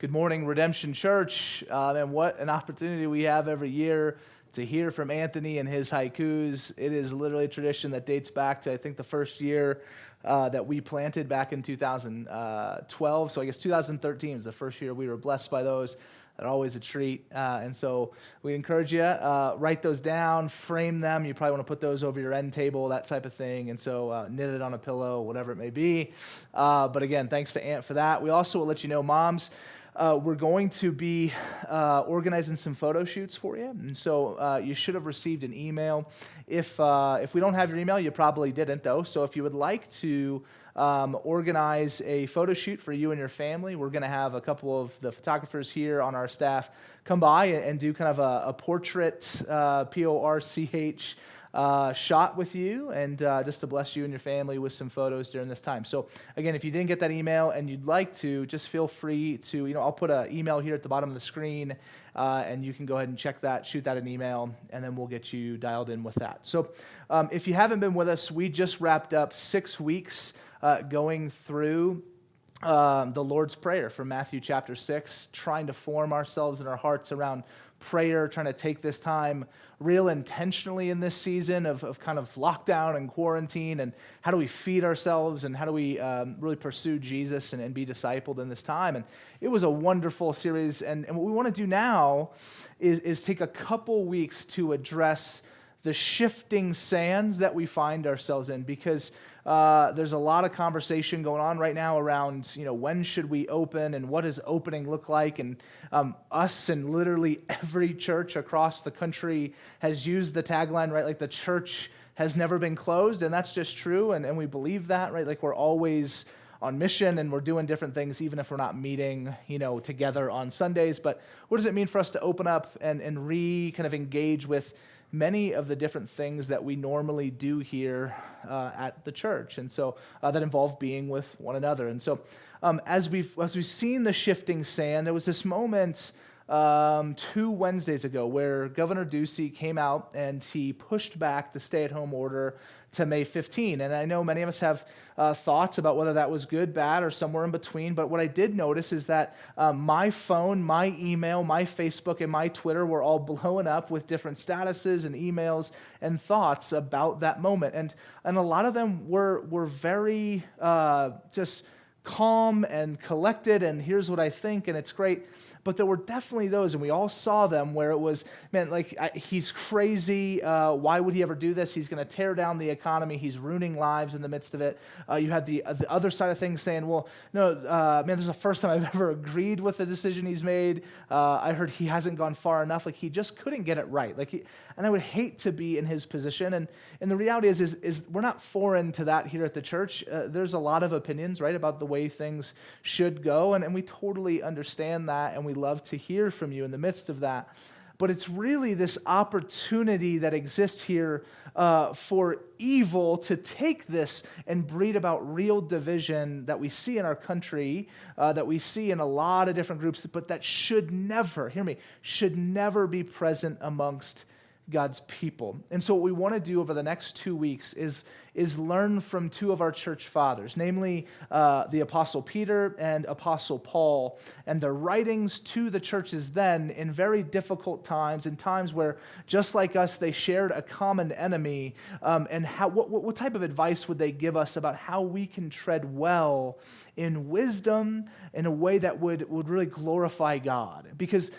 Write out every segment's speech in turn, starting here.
Good morning, Redemption Church. Uh, and what an opportunity we have every year to hear from Anthony and his haikus. It is literally a tradition that dates back to, I think, the first year uh, that we planted back in 2012. So I guess 2013 was the first year we were blessed by those. They're always a treat. Uh, and so we encourage you, uh, write those down, frame them. You probably want to put those over your end table, that type of thing. And so uh, knit it on a pillow, whatever it may be. Uh, but again, thanks to Ant for that. We also will let you know, moms, uh, we're going to be uh, organizing some photo shoots for you. And so uh, you should have received an email. If, uh, if we don't have your email, you probably didn't, though. So if you would like to um, organize a photo shoot for you and your family, we're going to have a couple of the photographers here on our staff come by and do kind of a, a portrait, uh, P O R C H uh, shot with you and uh, just to bless you and your family with some photos during this time. So, again, if you didn't get that email and you'd like to, just feel free to, you know, I'll put an email here at the bottom of the screen uh, and you can go ahead and check that, shoot that an email, and then we'll get you dialed in with that. So, um, if you haven't been with us, we just wrapped up six weeks uh, going through. Um, the Lord's Prayer from Matthew chapter 6, trying to form ourselves and our hearts around prayer, trying to take this time real intentionally in this season of, of kind of lockdown and quarantine and how do we feed ourselves and how do we um, really pursue Jesus and, and be discipled in this time. And it was a wonderful series. And, and what we want to do now is, is take a couple weeks to address the shifting sands that we find ourselves in because uh, there's a lot of conversation going on right now around, you know, when should we open and what does opening look like? And um, us and literally every church across the country has used the tagline, right? Like the church has never been closed, and that's just true, and, and we believe that, right? Like we're always on mission and we're doing different things even if we're not meeting you know together on sundays but what does it mean for us to open up and, and re kind of engage with many of the different things that we normally do here uh, at the church, and so uh, that involve being with one another. And so, um, as we've as we've seen the shifting sand, there was this moment um, two Wednesdays ago where Governor Ducey came out and he pushed back the stay-at-home order to May 15. And I know many of us have uh, thoughts about whether that was good, bad, or somewhere in between. But what I did notice is that um, my phone, my email, my Facebook, and my Twitter were all blowing up with different statuses and emails and thoughts about that moment. And, and a lot of them were, were very uh, just calm and collected, and here's what I think, and it's great but there were definitely those, and we all saw them where it was, man, like I, he's crazy. Uh, why would he ever do this? He's going to tear down the economy. He's ruining lives in the midst of it. Uh, you had the, uh, the other side of things saying, well, no, uh, man, this is the first time I've ever agreed with the decision he's made. Uh, I heard he hasn't gone far enough. Like he just couldn't get it right. Like, he, and I would hate to be in his position. And, and the reality is, is, is we're not foreign to that here at the church. Uh, there's a lot of opinions, right, about the way things should go, and, and we totally understand that, and we love to hear from you in the midst of that. But it's really this opportunity that exists here uh, for evil to take this and breed about real division that we see in our country, uh, that we see in a lot of different groups, but that should never, hear me, should never be present amongst God's people. And so, what we want to do over the next two weeks is, is learn from two of our church fathers, namely uh, the Apostle Peter and Apostle Paul, and their writings to the churches then in very difficult times, in times where, just like us, they shared a common enemy. Um, and how, what, what type of advice would they give us about how we can tread well in wisdom in a way that would, would really glorify God? Because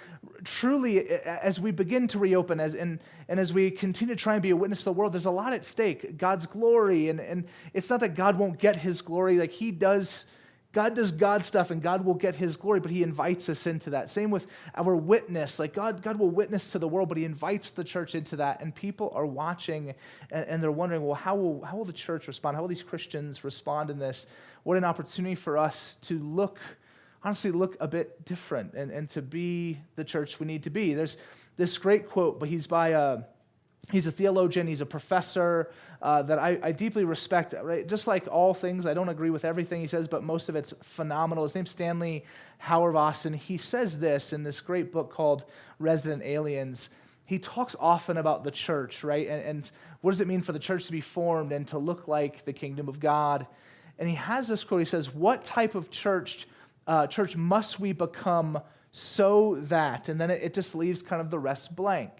truly, as we begin to reopen, as and, and as we continue to try and be a witness to the world, there's a lot at stake. God's glory, and, and it's not that God won't get his glory, like he does. God does God stuff and God will get his glory, but he invites us into that. Same with our witness. Like God, God will witness to the world, but he invites the church into that. And people are watching and, and they're wondering, well, how will, how will the church respond? How will these Christians respond in this? What an opportunity for us to look honestly look a bit different and, and to be the church we need to be. There's this great quote, but he's by a, he's a theologian, he's a professor uh, that I, I, deeply respect. Right? Just like all things, I don't agree with everything he says, but most of it's phenomenal. His name's Stanley Hauerwas, and he says this in this great book called Resident Aliens. He talks often about the church, right? And, and what does it mean for the church to be formed and to look like the kingdom of God? And he has this quote. He says, What type of church uh, church, must we become so that? And then it, it just leaves kind of the rest blank.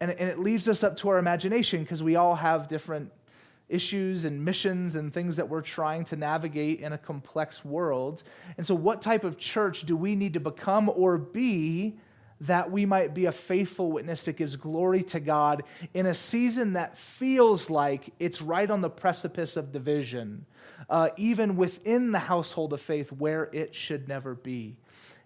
And, and it leaves us up to our imagination because we all have different issues and missions and things that we're trying to navigate in a complex world. And so, what type of church do we need to become or be that we might be a faithful witness that gives glory to God in a season that feels like it's right on the precipice of division, uh, even within the household of faith where it should never be?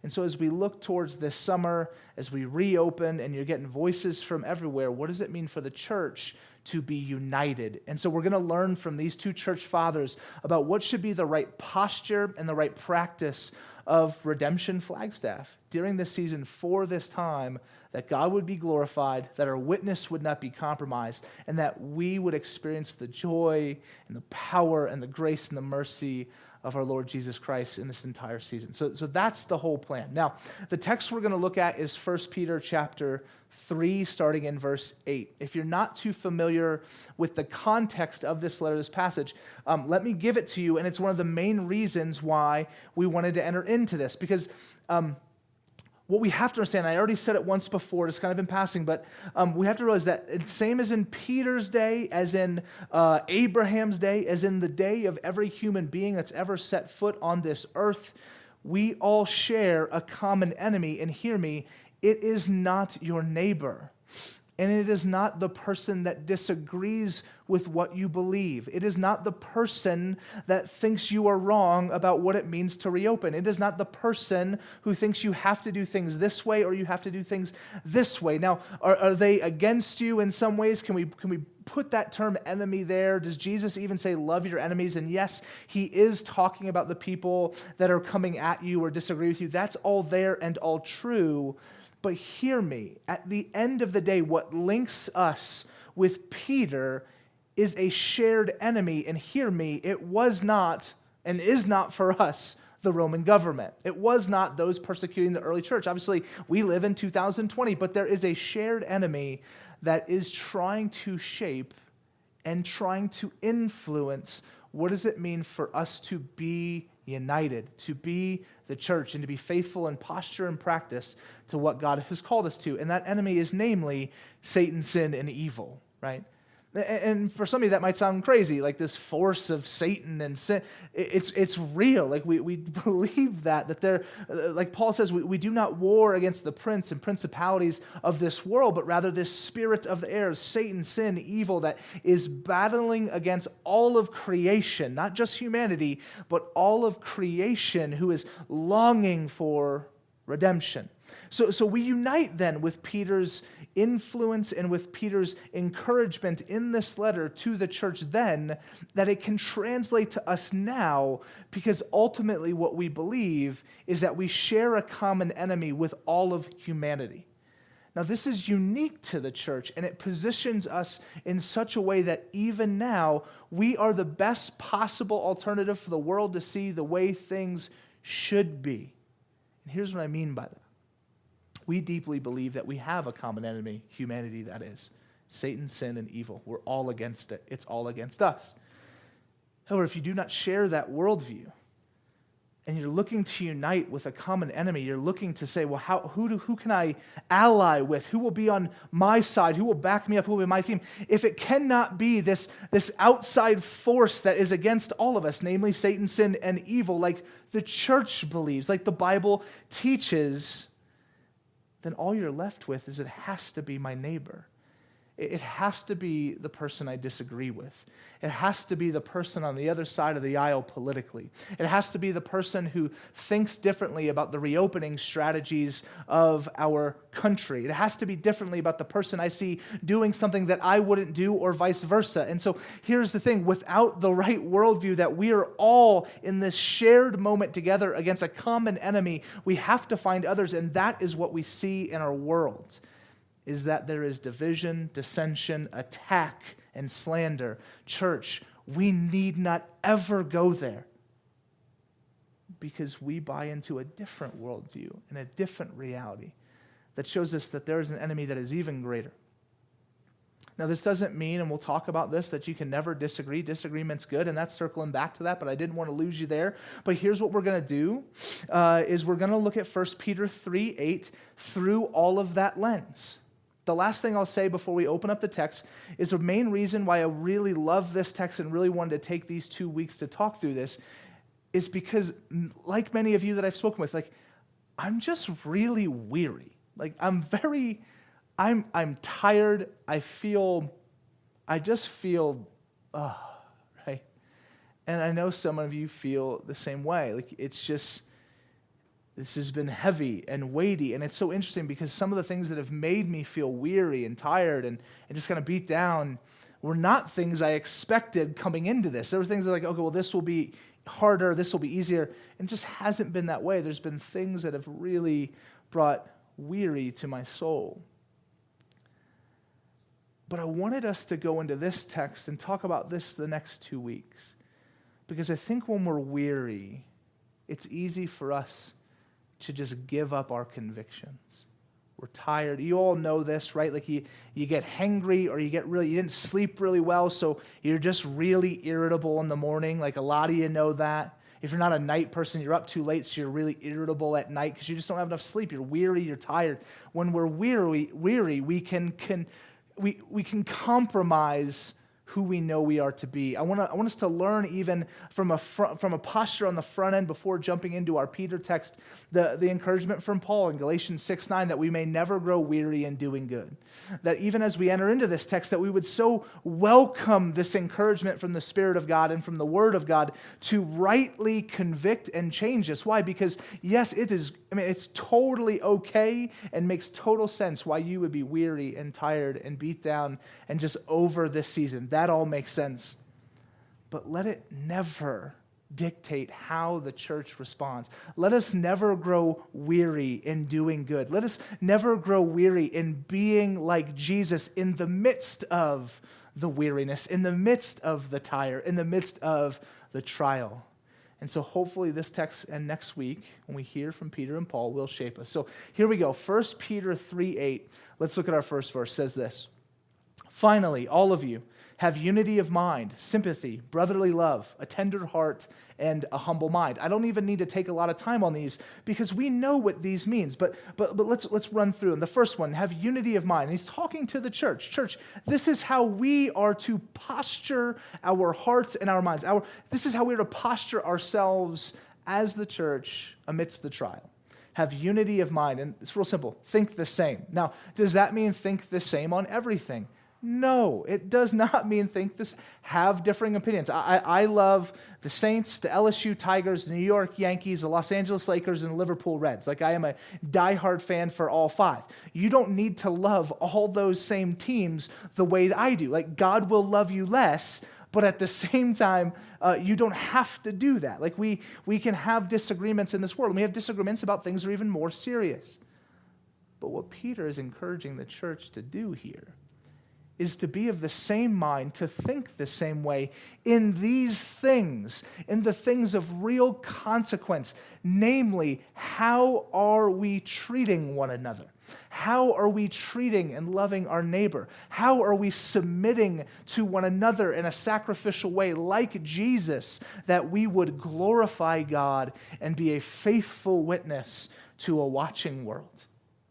And so, as we look towards this summer, as we reopen and you're getting voices from everywhere, what does it mean for the church to be united? And so, we're going to learn from these two church fathers about what should be the right posture and the right practice of Redemption Flagstaff during this season for this time that God would be glorified, that our witness would not be compromised, and that we would experience the joy and the power and the grace and the mercy of our Lord Jesus Christ in this entire season. So, so that's the whole plan. Now, the text we're going to look at is 1 Peter chapter 3, starting in verse 8. If you're not too familiar with the context of this letter, this passage, um, let me give it to you. And it's one of the main reasons why we wanted to enter into this, because um, what we have to understand, I already said it once before, it's kind of in passing, but um, we have to realize that it's same as in Peter's day, as in uh, Abraham's day, as in the day of every human being that's ever set foot on this earth, we all share a common enemy. And hear me, it is not your neighbor. And it is not the person that disagrees with what you believe. It is not the person that thinks you are wrong about what it means to reopen. It is not the person who thinks you have to do things this way or you have to do things this way. Now, are, are they against you in some ways? Can we, can we put that term enemy there? Does Jesus even say love your enemies? And yes, he is talking about the people that are coming at you or disagree with you. That's all there and all true. But hear me, at the end of the day, what links us with Peter is a shared enemy. And hear me, it was not and is not for us the Roman government. It was not those persecuting the early church. Obviously, we live in 2020, but there is a shared enemy that is trying to shape and trying to influence what does it mean for us to be united, to be the church, and to be faithful in posture and practice to what God has called us to. And that enemy is namely Satan, sin, and evil, right? And for somebody that might sound crazy, like this force of Satan and sin, it's, it's real. Like we, we believe that, that they're, uh, like Paul says, we, we do not war against the prince and principalities of this world, but rather this spirit of the air, Satan, sin, evil, that is battling against all of creation, not just humanity, but all of creation who is longing for redemption. So, so we unite then with Peter's influence and with Peter's encouragement in this letter to the church then that it can translate to us now because ultimately what we believe is that we share a common enemy with all of humanity. Now, this is unique to the church, and it positions us in such a way that even now we are the best possible alternative for the world to see the way things should be. And here's what I mean by that we deeply believe that we have a common enemy, humanity, that is. Satan, sin, and evil. We're all against it. It's all against us. However, if you do not share that worldview, and you're looking to unite with a common enemy, you're looking to say, well, how, who, do, who can I ally with? Who will be on my side? Who will back me up? Who will be my team? If it cannot be this, this outside force that is against all of us, namely Satan, sin, and evil, like the church believes, like the Bible teaches, then all you're left with is it has to be my neighbor. It has to be the person I disagree with. It has to be the person on the other side of the aisle politically. It has to be the person who thinks differently about the reopening strategies of our country. It has to be differently about the person I see doing something that I wouldn't do, or vice versa. And so here's the thing without the right worldview that we are all in this shared moment together against a common enemy, we have to find others. And that is what we see in our world is that there is division, dissension, attack, and slander. Church, we need not ever go there because we buy into a different worldview and a different reality that shows us that there is an enemy that is even greater. Now, this doesn't mean, and we'll talk about this, that you can never disagree. Disagreement's good, and that's circling back to that, but I didn't want to lose you there. But here's what we're going to do uh, is we're going to look at 1 Peter 3 8 through all of that lens. The last thing I'll say before we open up the text is the main reason why I really love this text and really wanted to take these two weeks to talk through this is because, like many of you that I've spoken with, like, I'm just really weary. Like, I'm very I'm, I'm tired. I feel, I just feel, oh, right? And I know some of you feel the same way. Like it's just, this has been heavy and weighty. And it's so interesting because some of the things that have made me feel weary and tired and, and just kind of beat down were not things I expected coming into this. There were things like, okay, well, this will be harder, this will be easier. And it just hasn't been that way. There's been things that have really brought weary to my soul. But I wanted us to go into this text and talk about this the next two weeks. Because I think when we're weary, it's easy for us to just give up our convictions. We're tired. You all know this, right? Like you, you get hangry or you get really, you didn't sleep really well, so you're just really irritable in the morning. Like a lot of you know that. If you're not a night person, you're up too late, so you're really irritable at night because you just don't have enough sleep. You're weary, you're tired. When we're weary, weary we can, can we, we can compromise who we know we are to be. I, wanna, I want us to learn even from a, fr- from a posture on the front end before jumping into our Peter text, the, the encouragement from Paul in Galatians 6 9 that we may never grow weary in doing good. That even as we enter into this text, that we would so welcome this encouragement from the Spirit of God and from the Word of God to rightly convict and change us. Why? Because yes, it is, I mean, it's totally okay and makes total sense why you would be weary and tired and beat down and just over this season. That all makes sense. But let it never dictate how the church responds. Let us never grow weary in doing good. Let us never grow weary in being like Jesus in the midst of the weariness, in the midst of the tire, in the midst of the trial. And so hopefully this text and next week when we hear from Peter and Paul will shape us. So here we go. 1 Peter 3 8. Let's look at our first verse. Says this. Finally, all of you have unity of mind, sympathy, brotherly love, a tender heart, and a humble mind. I don't even need to take a lot of time on these because we know what these means. But but but let's let's run through them. The first one, have unity of mind. He's talking to the church. Church, this is how we are to posture our hearts and our minds. Our this is how we are to posture ourselves as the church amidst the trial have unity of mind. And it's real simple think the same. Now, does that mean think the same on everything? No, it does not mean think this, have differing opinions. I, I love the Saints, the LSU Tigers, the New York Yankees, the Los Angeles Lakers, and Liverpool Reds. Like I am a diehard fan for all five. You don't need to love all those same teams the way I do. Like God will love you less, but at the same time, uh, you don't have to do that. Like we, we can have disagreements in this world, and we have disagreements about things that are even more serious. But what Peter is encouraging the church to do here is to be of the same mind, to think the same way in these things, in the things of real consequence. Namely, how are we treating one another? How are we treating and loving our neighbor? How are we submitting to one another in a sacrificial way, like Jesus, that we would glorify God and be a faithful witness to a watching world?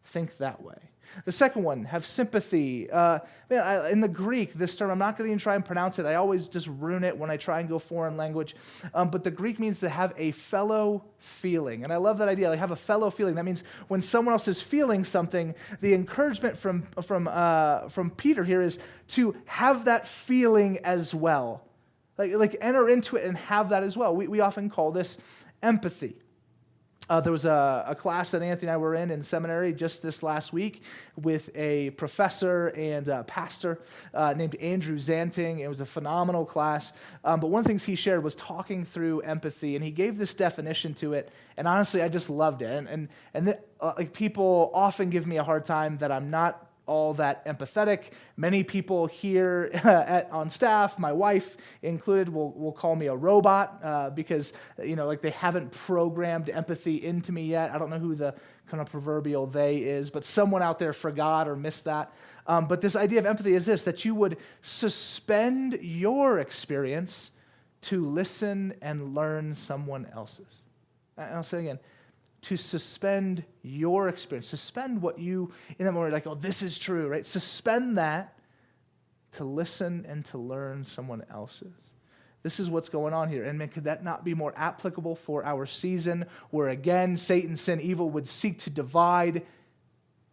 Think that way. The second one, have sympathy. Uh, I, in the Greek, this term, I'm not going to even try and pronounce it. I always just ruin it when I try and go foreign language. Um, but the Greek means to have a fellow feeling. And I love that idea. Like have a fellow feeling. That means when someone else is feeling something, the encouragement from, from, uh, from Peter here is to have that feeling as well. Like, like enter into it and have that as well. We, we often call this empathy. Uh, there was a, a, class that Anthony and I were in in seminary just this last week with a professor and a pastor uh, named Andrew Zanting. It was a phenomenal class. Um, but one of the things he shared was talking through empathy, and he gave this definition to it. And honestly, I just loved it. And, and, and the, uh, like people often give me a hard time that I'm not all that empathetic. Many people here at, on staff, my wife included, will, will call me a robot uh, because, you know, like they haven't programmed empathy into me yet. I don't know who the kind of proverbial they is, but someone out there forgot or missed that. Um, but this idea of empathy is this that you would suspend your experience to listen and learn someone else's. I'll say again, to suspend your experience, suspend what you, in that moment, like, oh, this is true, right? Suspend that to listen and to learn someone else's. This is what's going on here. And man, could that not be more applicable for our season where, again, Satan, sin, evil would seek to divide?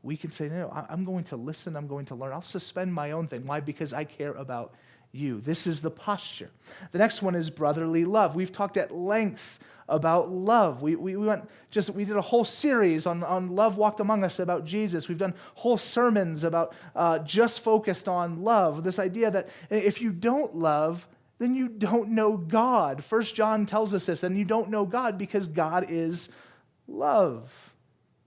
We can say, no, I'm going to listen, I'm going to learn. I'll suspend my own thing. Why? Because I care about you. This is the posture. The next one is brotherly love. We've talked at length about love. We, we, we, went just we did a whole series on, on love walked among us about Jesus. We've done whole sermons about uh, just focused on love. This idea that if you don't love, then you don't know God. First John tells us this, and you don't know God because God is love.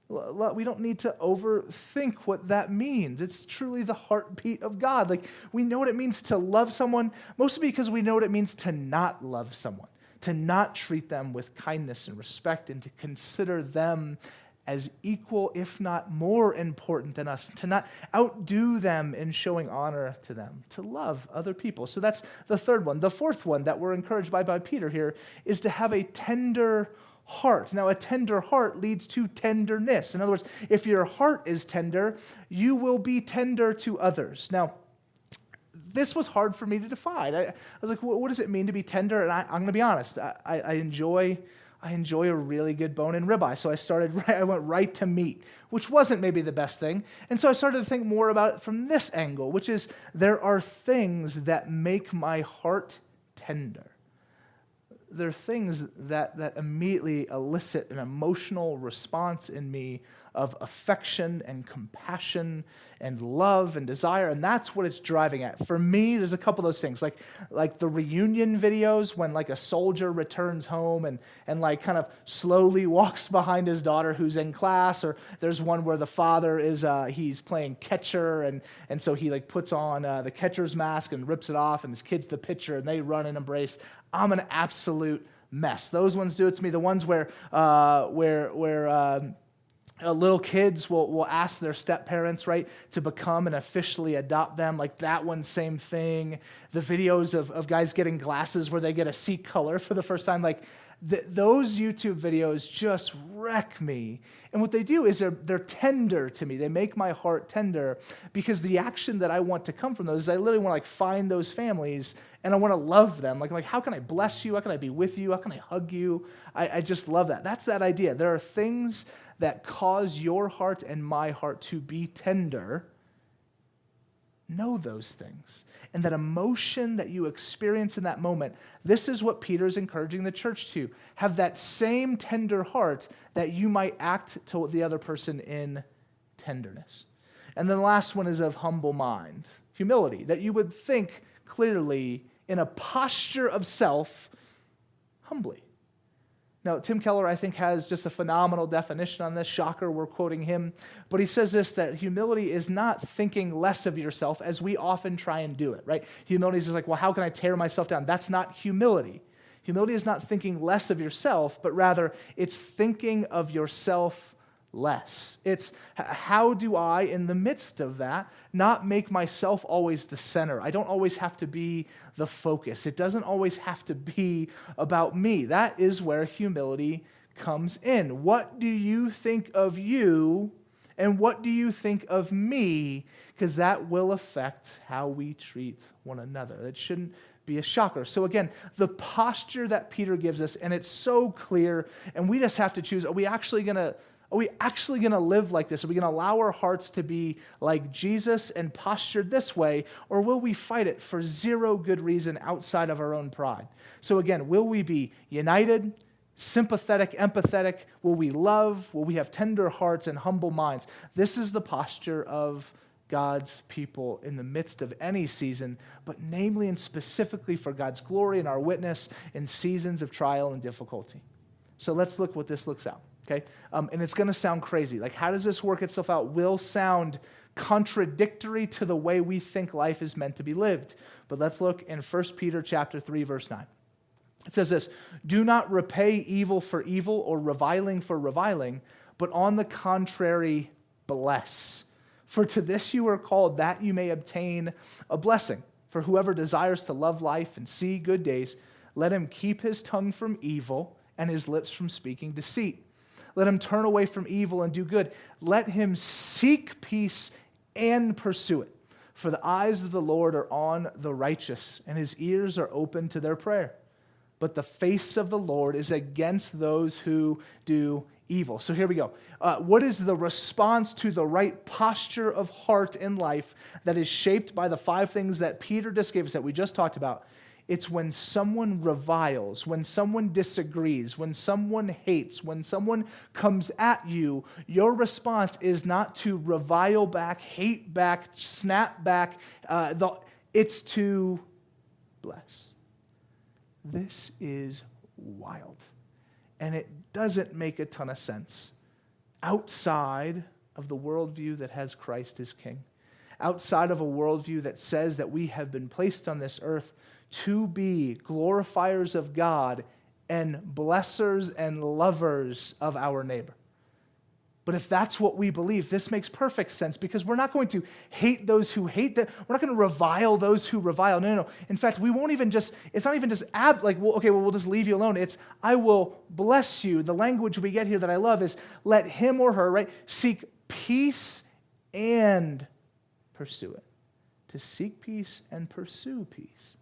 We don't need to overthink what that means. It's truly the heartbeat of God. Like, we know what it means to love someone, mostly because we know what it means to not love someone to not treat them with kindness and respect, and to consider them as equal, if not more important than us, to not outdo them in showing honor to them, to love other people. So that's the third one. The fourth one that we're encouraged by by Peter here is to have a tender heart. Now, a tender heart leads to tenderness. In other words, if your heart is tender, you will be tender to others. Now, this was hard for me to define. I, I was like, what, does it mean to be tender? And I, am going to be honest. I, I, enjoy I enjoy a really good bone and ribeye. So I started. I went right to meat, which wasn't maybe the best thing. And so I started to think more about it from this angle, which is there are things that make my heart tender. There are things that that immediately elicit an emotional response in me of affection and compassion and love and desire and that's what it's driving at. For me there's a couple of those things like like the reunion videos when like a soldier returns home and and like kind of slowly walks behind his daughter who's in class or there's one where the father is uh, he's playing catcher and and so he like puts on uh, the catcher's mask and rips it off and his kid's the pitcher and they run and embrace. I'm an absolute mess. Those ones do it to me. The ones where uh, where where um, uh, little kids will, will ask their step parents right to become and officially adopt them like that one same thing. The videos of, of guys getting glasses where they get a seat color for the first time like th- those youtube videos just wreck me. And what they do is they're, they're tender to me. They make my heart tender because the action that i want to come from those is i literally want to like find those families and i want to love them. Like, like how can i bless you? How can i be with you? How can i hug you? I, I just love that. That's that idea. There are things that cause your heart and my heart to be tender, know those things. And that emotion that you experience in that moment, this is what Peter is encouraging the church to. Have that same tender heart that you might act to the other person in tenderness. And then the last one is of humble mind, humility, that you would think clearly in a posture of self humbly. Now, Tim Keller, I think, has just a phenomenal definition on this. Shocker, we're quoting him. But he says this that humility is not thinking less of yourself as we often try and do it, right? Humility is just like, well, how can I tear myself down? That's not humility. Humility is not thinking less of yourself, but rather it's thinking of yourself less. It's how do I, in the midst of that, not make myself always the center? I don't always have to be the focus. It doesn't always have to be about me. That is where humility comes in. What do you think of you? And what do you think of me? Because that will affect how we treat one another. It shouldn't be a shocker. So, again, the posture that Peter gives us, and it's so clear, and we just have to choose are we actually going to are we actually going to live like this? Are we going to allow our hearts to be like Jesus and postured this way? Or will we fight it for zero good reason outside of our own pride? So, again, will we be united, sympathetic, empathetic? Will we love? Will we have tender hearts and humble minds? This is the posture of God's people in the midst of any season, but namely and specifically for God's glory and our witness in seasons of trial and difficulty. So let's look what this looks out Okay? Um, and it's going to sound crazy. Like, how does this work itself out? Will sound contradictory to the way we think life is meant to be lived. But let's look in 1 Peter chapter 3 verse 9. It says this, "Do not repay evil for evil or reviling for reviling, but on the contrary bless. For to this you are called that you may obtain a blessing. For whoever desires to love life and see good days, let him keep his tongue from evil and his lips from speaking deceit. Let him turn away from evil and do good. Let him seek peace and pursue it. For the eyes of the Lord are on the righteous, and his ears are open to their prayer. But the face of the Lord is against those who do evil. So here we go. Uh, what is the response to the right posture of heart in life that is shaped by the five things that Peter just gave us that we just talked about? It's when someone reviles, when someone disagrees, when someone hates, when someone comes at you, your response is not to revile back, hate back, snap back. Uh, the, it's to bless. This is wild. And it doesn't make a ton of sense outside of the worldview that has Christ as king, outside of a worldview that says that we have been placed on this earth to be glorifiers of God and blessers and lovers of our neighbor. But if that's what we believe, this makes perfect sense because we're not going to hate those who hate that. We're not going to revile those who revile. No, no, no. In fact, we won't even just, it's not even just ab, like, well, okay, well, we'll just leave you alone. It's, I will bless you. The language we get here that I love is let him or her, right, seek peace and pursue it. To seek peace and pursue peace.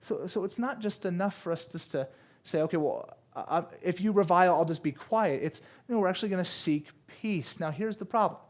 So, so it's not just enough for us just to say, okay, well, uh, if you revile, I'll just be quiet. It's, no, we're actually going to seek peace. Now, here's the problem.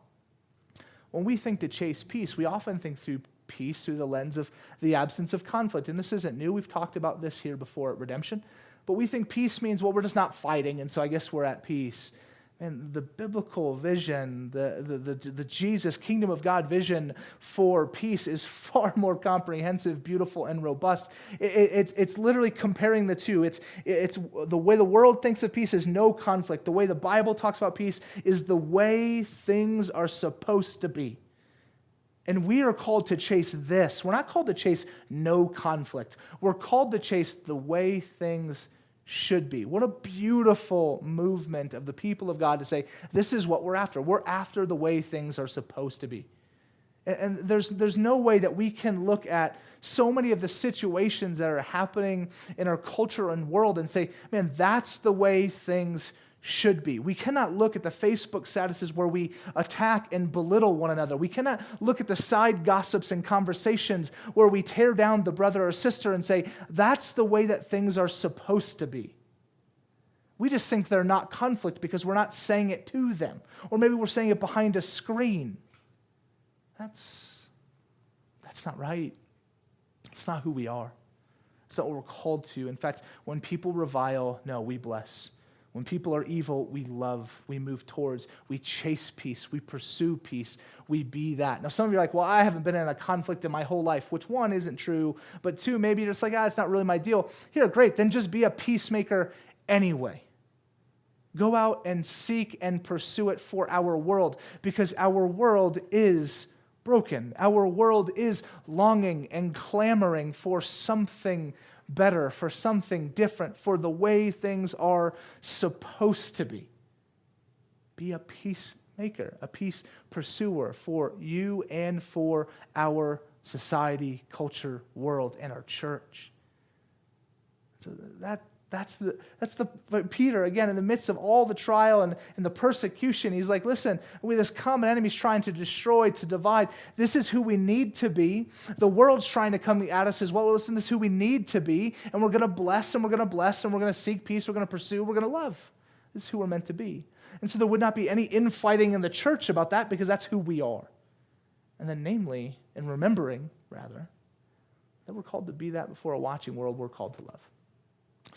When we think to chase peace, we often think through peace through the lens of the absence of conflict. And this isn't new. We've talked about this here before at Redemption. But we think peace means, well, we're just not fighting, and so I guess we're at peace and the biblical vision, the, the, the, the, Jesus kingdom of God vision for peace is far more comprehensive, beautiful, and robust. It, it, it's, it's literally comparing the two. It's, it's the way the world thinks of peace is no conflict. The way the Bible talks about peace is the way things are supposed to be. And we are called to chase this. We're not called to chase no conflict. We're called to chase the way things should be. What a beautiful movement of the people of God to say, this is what we're after. We're after the way things are supposed to be. And, there's, there's no way that we can look at so many of the situations that are happening in our culture and world and say, man, that's the way things should be. We cannot look at the Facebook statuses where we attack and belittle one another. We cannot look at the side gossips and conversations where we tear down the brother or sister and say, that's the way that things are supposed to be. We just think they're not conflict because we're not saying it to them. Or maybe we're saying it behind a screen. That's, that's not right. It's not who we are. It's not what we're called to. In fact, when people revile, no, we bless. When people are evil, we love, we move towards, we chase peace, we pursue peace, we be that. Now, some of you are like, well, I haven't been in a conflict in my whole life, which one isn't true, but two, maybe you're just like, ah, it's not really my deal. Here, great, then just be a peacemaker anyway. Go out and seek and pursue it for our world because our world is broken. Our world is longing and clamoring for something better, for something different, for the way things are supposed to be. Be a peacemaker, a peace pursuer for you and for our society, culture, world, and our church. So that that's the, that's the, Peter, again, in the midst of all the trial and, and the persecution, he's like, listen, we this common enemy is trying to destroy, to divide. This is who we need to be. The world's trying to come at us as well. Listen, this is who we need to be. And we're going to bless, and we're going to bless, and we're going to seek peace, we're going to pursue, we're going to love. This is who we're meant to be. And so there would not be any infighting in the church about that because that's who we are. And then, namely, in remembering, rather, that we're called to be that before a watching world, we're called to love.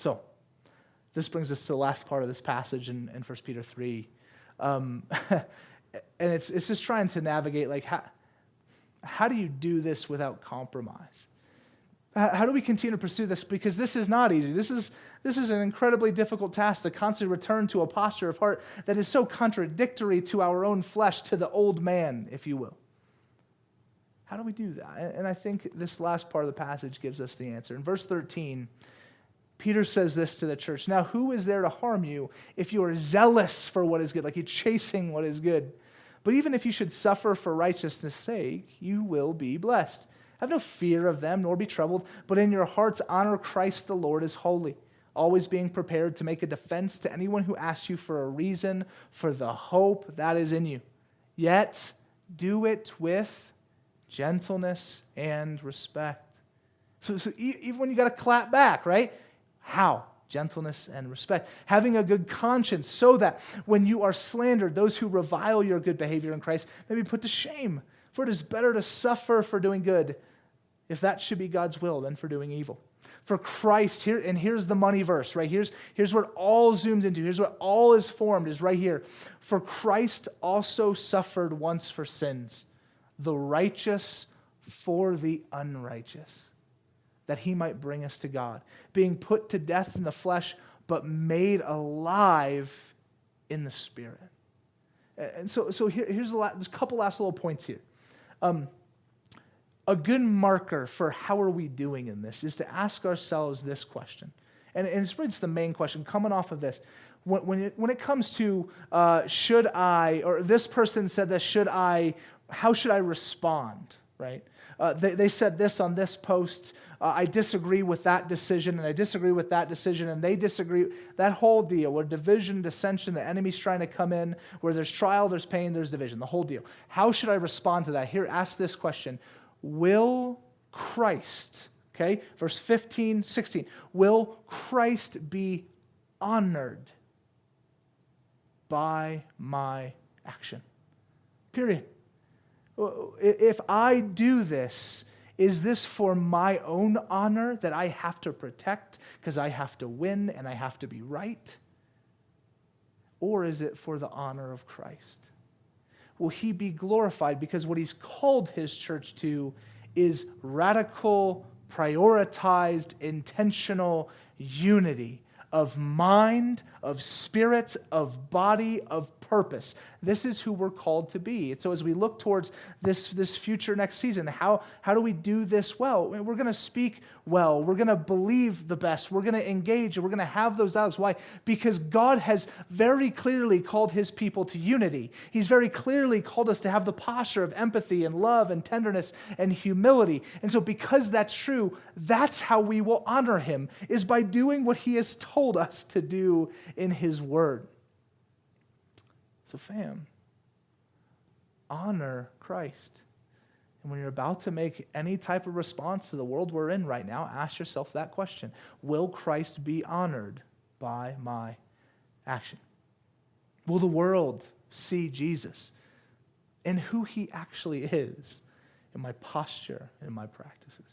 So, this brings us to the last part of this passage in, in 1 Peter 3. Um, and it's, it's just trying to navigate, like, how, how do you do this without compromise? How do we continue to pursue this? Because this is not easy. This is, this is an incredibly difficult task to constantly return to a posture of heart that is so contradictory to our own flesh, to the old man, if you will. How do we do that? And I think this last part of the passage gives us the answer. In verse 13, Peter says this to the church Now, who is there to harm you if you are zealous for what is good, like you're chasing what is good? But even if you should suffer for righteousness' sake, you will be blessed. Have no fear of them, nor be troubled, but in your hearts honor Christ the Lord as holy, always being prepared to make a defense to anyone who asks you for a reason for the hope that is in you. Yet do it with gentleness and respect. So, so even when you got to clap back, right? How? Gentleness and respect. Having a good conscience so that when you are slandered, those who revile your good behavior in Christ may be put to shame. For it is better to suffer for doing good if that should be God's will, than for doing evil. For Christ, here, and here's the money verse, right? Here's, here's what all zooms into. Here's what all is formed, is right here. For Christ also suffered once for sins, the righteous for the unrighteous, that he might bring us to God, being put to death in the flesh, but made alive in the spirit. And so, so here, here's there's a couple last little points here. Um, a good marker for how are we doing in this is to ask ourselves this question. And, and it's, it's the main question coming off of this. When, when, it, when it comes to uh, should I, or this person said this, should I, how should I respond, right? Uh, they, they said this on this post. Uh, I disagree with that decision, and I disagree with that decision, and they disagree. That whole deal, where division, dissension, the enemy's trying to come in, where there's trial, there's pain, there's division, the whole deal. How should I respond to that? Here, ask this question Will Christ, okay, verse 15, 16, will Christ be honored by my action? Period. If I do this, is this for my own honor that I have to protect because I have to win and I have to be right? Or is it for the honor of Christ? will he be glorified because what he's called his church to is radical, prioritized, intentional unity of mind, of spirit, of body, of purpose. This is who we're called to be. So as we look towards this, this future next season, how, how do we do this well? We're going to speak well. We're going to believe the best. We're going to engage. We're going to have those dialogues. Why? Because God has very clearly called his people to unity. He's very clearly called us to have the posture of empathy and love and tenderness and humility. And so because that's true, that's how we will honor him, is by doing what he has told us to do in his word. So, fam, honor Christ. And when you're about to make any type of response to the world we're in right now, ask yourself that question Will Christ be honored by my action? Will the world see Jesus and who he actually is in my posture and in my practices?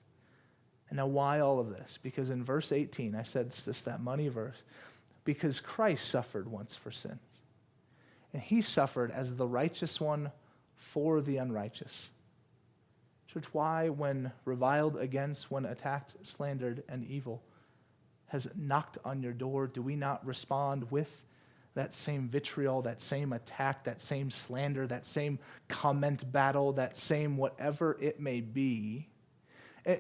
And now, why all of this? Because in verse 18, I said it's that money verse. Because Christ suffered once for sins. and he suffered as the righteous one for the unrighteous. Church, why, when reviled against, when attacked, slandered, and evil has knocked on your door, do we not respond with that same vitriol, that same attack, that same slander, that same comment battle, that same whatever it may be? Eh,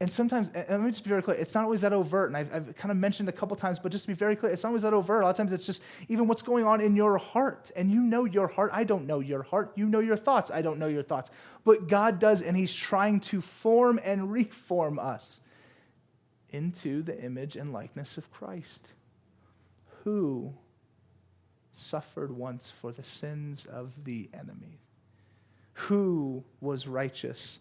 and sometimes, and let me just be very clear, it's not always that overt, and I've, I've, kind of mentioned a couple times, but just to be very clear, it's not always that overt. A lot of times it's just even what's going on in your heart. And you know your heart. I don't know your heart. You know your thoughts. I don't know your thoughts. But God does, and He's trying to form and reform us into the image and likeness of Christ, who suffered once for the sins of the enemy, who was righteous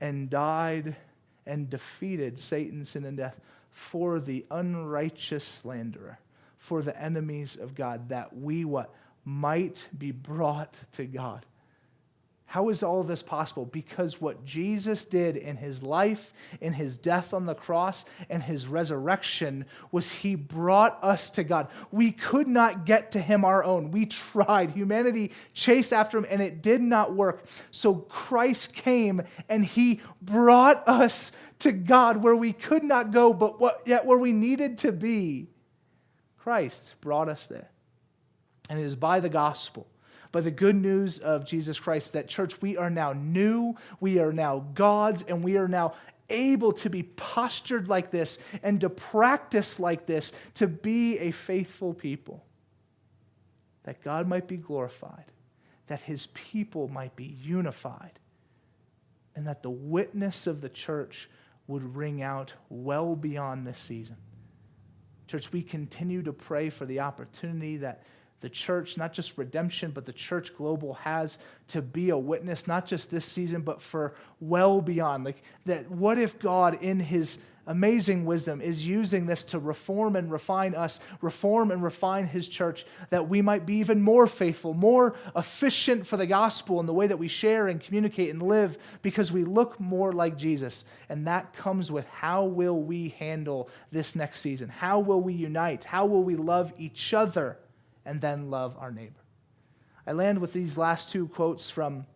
and died and defeated Satan, sin, and death for the unrighteous slanderer, for the enemies of God, that we what might be brought to God. How is all this possible? Because what Jesus did in his life, in his death on the cross, and his resurrection was he brought us to God. We could not get to him our own. We tried. Humanity chased after him and it did not work. So Christ came and he brought us to God where we could not go, but what, yet where we needed to be. Christ brought us there. And it is by the gospel, by the good news of Jesus Christ, that, church, we are now new, we are now God's, and we are now able to be postured like this and to practice like this to be a faithful people. That God might be glorified, that his people might be unified, and that the witness of the church would ring out well beyond this season. Church, we continue to pray for the opportunity that the church, not just redemption, but the church global has to be a witness, not just this season, but for well beyond. Like that, what if God, in his amazing wisdom, is using this to reform and refine us, reform and refine his church, that we might be even more faithful, more efficient for the gospel in the way that we share and communicate and live, because we look more like Jesus. And that comes with how will we handle this next season? How will we unite? How will we love each other and then love our neighbor? I land with these last two quotes from.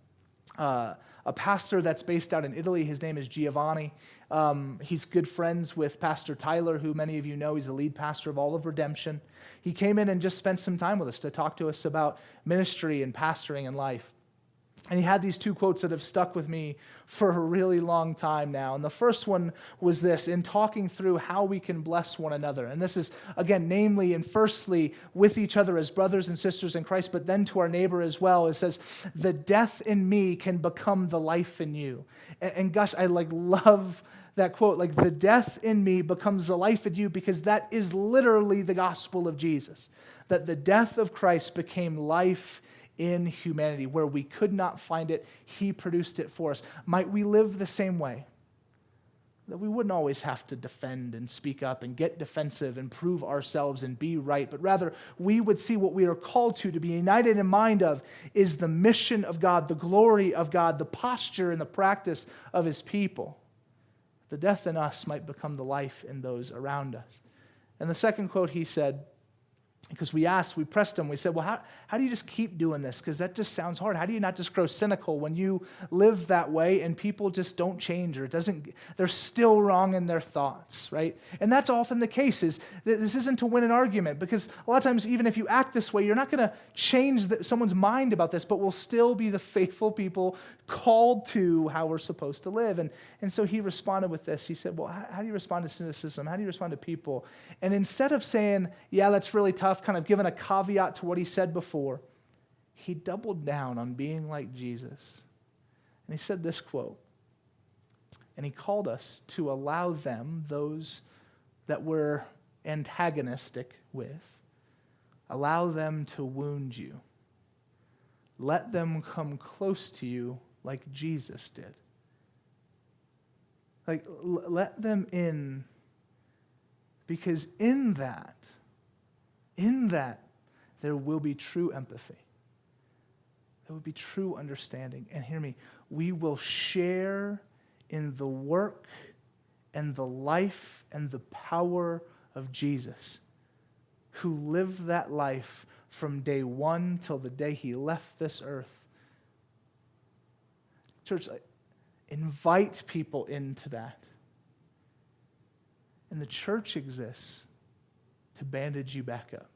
Uh, a pastor that's based out in Italy. His name is Giovanni. Um, he's good friends with Pastor Tyler, who many of you know. He's the lead pastor of All of Redemption. He came in and just spent some time with us to talk to us about ministry and pastoring and life. And he had these two quotes that have stuck with me for a really long time now. And the first one was this in talking through how we can bless one another. And this is, again, namely and firstly with each other as brothers and sisters in Christ, but then to our neighbor as well. It says, The death in me can become the life in you. And, and gosh, I like love that quote like the death in me becomes the life in you because that is literally the gospel of Jesus that the death of Christ became life in humanity. Where we could not find it, He produced it for us. Might we live the same way? That we wouldn't always have to defend and speak up and get defensive and prove ourselves and be right, but rather we would see what we are called to, to be united in mind of, is the mission of God, the glory of God, the posture and the practice of His people. The death in us might become the life in those around us. And the second quote he said, because we asked, we pressed him, we said, Well, how, how do you just keep doing this? Because that just sounds hard. How do you not just grow cynical when you live that way and people just don't change or it doesn't, they're still wrong in their thoughts, right? And that's often the case is this isn't to win an argument because a lot of times, even if you act this way, you're not going to change the, someone's mind about this, but we'll still be the faithful people called to how we're supposed to live. And, and so he responded with this. He said, Well, how, how do you respond to cynicism? How do you respond to people? And instead of saying, Yeah, that's really tough, kind of given a caveat to what he said before, he doubled down on being like Jesus. And he said this quote, and he called us to allow them, those that we're antagonistic with, allow them to wound you. Let them come close to you like Jesus did. Like, let them in because in that, in that, there will be true empathy. There will be true understanding. And hear me, we will share in the work and the life and the power of Jesus, who lived that life from day one till the day he left this earth. Church, invite people into that. And the church exists to bandage you back up.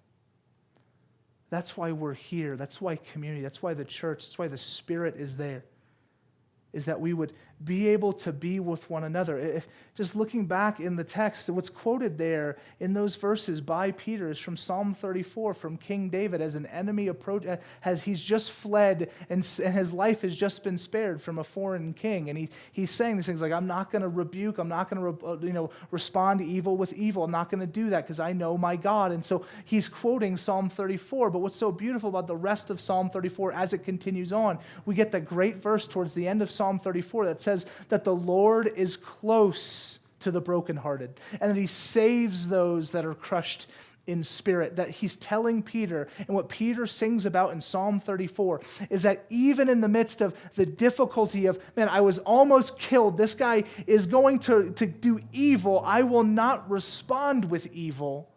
That's why we're here. That's why community. That's why the church. That's why the Spirit is there. Is that we would be able to be with one another. If, just looking back in the text, what's quoted there in those verses by Peter is from Psalm 34 from King David as an enemy approach, has he's just fled and, and his life has just been spared from a foreign king. And he, he's saying these things like, I'm not going to rebuke, I'm not going to uh, you know, respond to evil with evil. I'm not going to do that because I know my God. And so he's quoting Psalm 34. But what's so beautiful about the rest of Psalm 34 as it continues on, we get that great verse towards the end of Psalm 34 that says that the Lord is close to the brokenhearted and that he saves those that are crushed in spirit. That he's telling Peter, and what Peter sings about in Psalm 34 is that even in the midst of the difficulty of, man, I was almost killed, this guy is going to, to do evil, I will not respond with evil.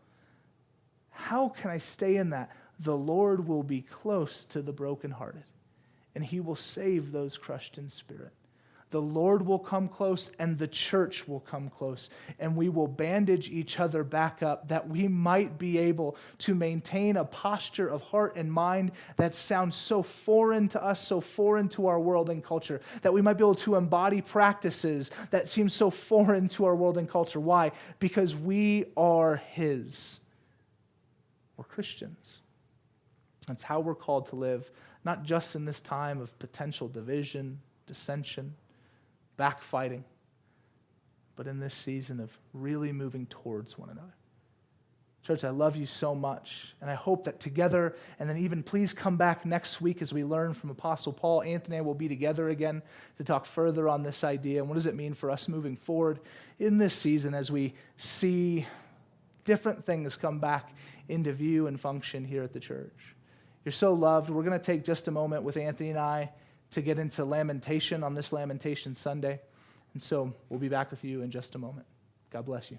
How can I stay in that? The Lord will be close to the brokenhearted, and he will save those crushed in spirit. the Lord will come close and the church will come close. And we will bandage each other back up that we might be able to maintain a posture of heart and mind that sounds so foreign to us, so foreign to our world and culture, that we might be able to embody practices that seem so foreign to our world and culture. Why? Because we are His. We're Christians. That's how we're called to live, not just in this time of potential division, dissension, backfighting, but in this season of really moving towards one another. Church, I love you so much, and I hope that together, and then even please come back next week as we learn from Apostle Paul. Anthony and I will be together again to talk further on this idea and what does it mean for us moving forward in this season as we see different things come back into view and function here at the church. You're so loved. We're going to take just a moment with Anthony and I to get into lamentation on this Lamentation Sunday. And so we'll be back with you in just a moment. God bless you.